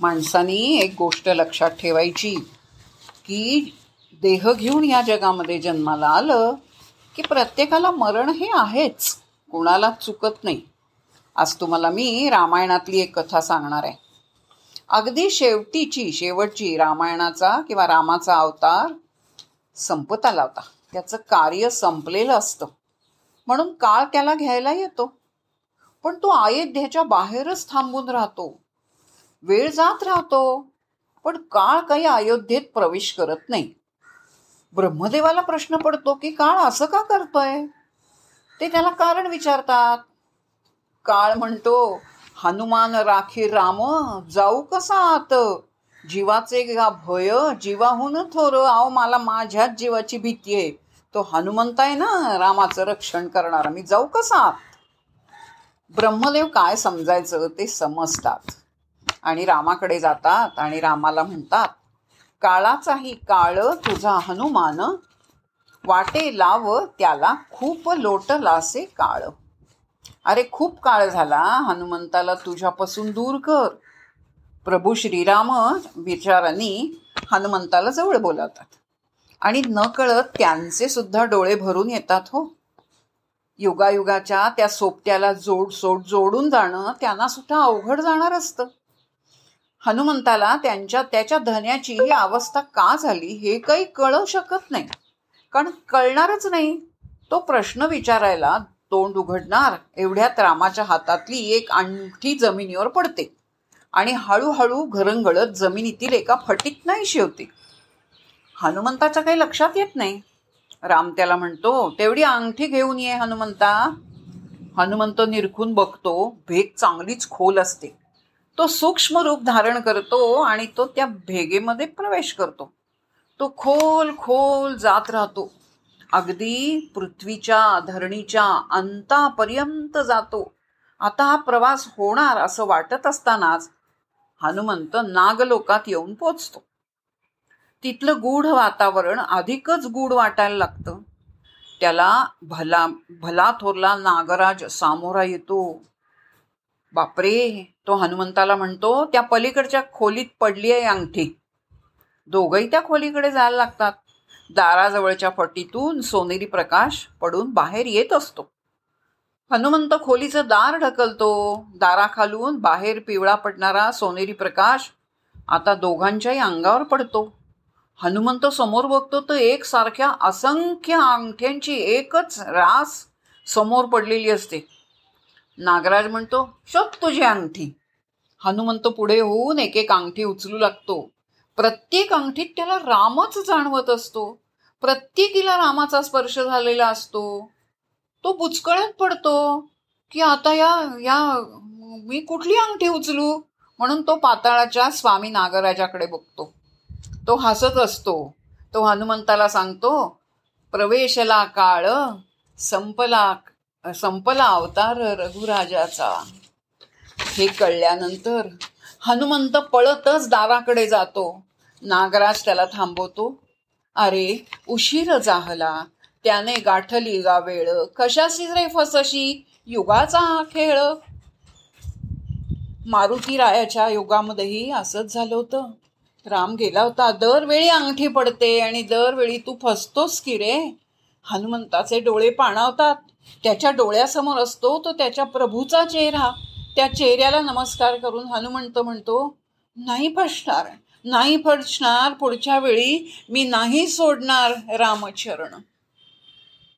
माणसानी एक गोष्ट लक्षात ठेवायची की देह घेऊन या जगामध्ये जन्माला आलं की प्रत्येकाला मरण हे आहेच. कोणाला चुकत नाही. आज तुम्हाला मी रामायणातली एक कथा सांगणार आहे. अगदी शेवटीची शेवटची रामायणाचा किंवा रामाचा अवतार संपत आला होता. त्याचं कार्य संपलेलं असतं. म्हणून काळ त्याला घ्यायला येतो. पण तो अयोध्येच्या बाहेरच थांबून राहतो. वेळ जात राहतो पण काळ काही अयोध्येत प्रवेश करत नाही. ब्रह्मदेवाला प्रश्न पडतो की काळ असं का करतोय? ते त्याला कारण विचारतात. काळ म्हणतो हनुमान राखी राम जाऊ कसा आत जीवाचे गा भय जीवाहून थोर. आव मला माझ्याच जीवाची भीती आहे. तो हनुमंत आहे ना रामाचं रक्षण करणार. मी जाऊ कसा आत ब्रह्मदेव काय समजायचं ते समजतात. आणि रामाकडे जातात आणि रामाला म्हणतात काळाचाही काळ तुझा हनुमान वाटे लाव त्याला खूप लोटलासे काळ. अरे खूप काळ झाला हनुमंताला तुझ्यापासून दूर कर. प्रभू श्रीराम विचारांनी हनुमंताला जवळ बोलावतात आणि न कळत त्यांचे सुद्धा डोळे भरून येतात हो. युगायुगाच्या त्या सोपट्याला जोड सोड जोडून जाणं त्यांना सुद्धा अवघड जाणार असतं. हनुमंताला त्यांच्या त्याच्या धन्याची ही अवस्था का झाली हे काही कळू शकत नाही. कारण कळणारच नाही. तो प्रश्न विचारायला तोंड उघडणार एवढ्यात रामाच्या हातातली एक अंगठी जमिनीवर पडते आणि हळूहळू घरंगळत जमिनीतील एका फटीत नाही शिवते हनुमंताच्या काही लक्षात येत नाही. राम त्याला म्हणतो तेवढी अंगठी घेऊन ये हनुमंता. हनुमंत निरखून बघतो भेग चांगलीच खोल असते. तो सूक्ष्म रूप धारण करतो आणि तो त्या भेगेमध्ये प्रवेश करतो. तो खोल खोल जात राहतो. अगदी पृथ्वीच्या धरणीच्या अंतापर्यंत जातो. आता हा प्रवास होणार असं वाटत असतानाच हनुमंत नागलोकात येऊन पोचतो. तिथलं गूढ वातावरण अधिकच गूढ वाटायला लागतं. त्याला भला भला थोरला नागराज सामोरा येतो. बापरे तो हनुमंताला म्हणतो त्या पलीकडच्या खोलीत पडली आहे अंगठी. दोघही त्या खोलीकडे जायला लागतात. दाराजवळच्या फटीतून सोनेरी प्रकाश पडून बाहेर येत असतो. हनुमंत खोलीचं दार ढकलतो. दाराखालून बाहेर पिवळा पडणारा सोनेरी प्रकाश आता दोघांच्याही अंगावर पडतो. हनुमंत समोर बघतो तर एक सारख्या असंख्य अंगठ्यांची एकच रास समोर पडलेली असते. नागराज म्हणतो शोध तुझी अंगठी. हनुमंत पुढे होऊन एक एक अंगठी उचलू लागतो. प्रत्येक अंगठीत त्याला रामच जाणवत असतो. प्रत्येकीला रामाचा स्पर्श झालेला असतो. तो बुचकळ्यात पडतो की आता या या मी कुठली अंगठी उचलू? म्हणून तो पाताळाच्या स्वामी नागराजाकडे बघतो. तो हसत असतो. तो हनुमंताला सांगतो प्रवेशला काळ संपला संपला अवतार रघुराजाचा. हे कळल्यानंतर हनुमंत पळतच दाराकडे जातो. नागराज त्याला थांबवतो. अरे उशीर जाहला त्याने गाठली गा वेळ कशाशी रे फसशी? युगाचा हा खेळ. मारुती रायाच्या युगामध्येही असंच झालं होतं. राम गेला होता. दरवेळी अंगठी पडते आणि दरवेळी तू फसतोस की रे? हनुमंताचे डोळे पाणावतात. त्याच्या डोळ्यासमोर असतो तो त्याच्या प्रभूचा चेहरा. त्या चेहऱ्याला नमस्कार करून हनुमंत म्हणतो नाही फसणार नाही फसणार. पुढच्या वेळी मी नाही सोडणार रामचरण.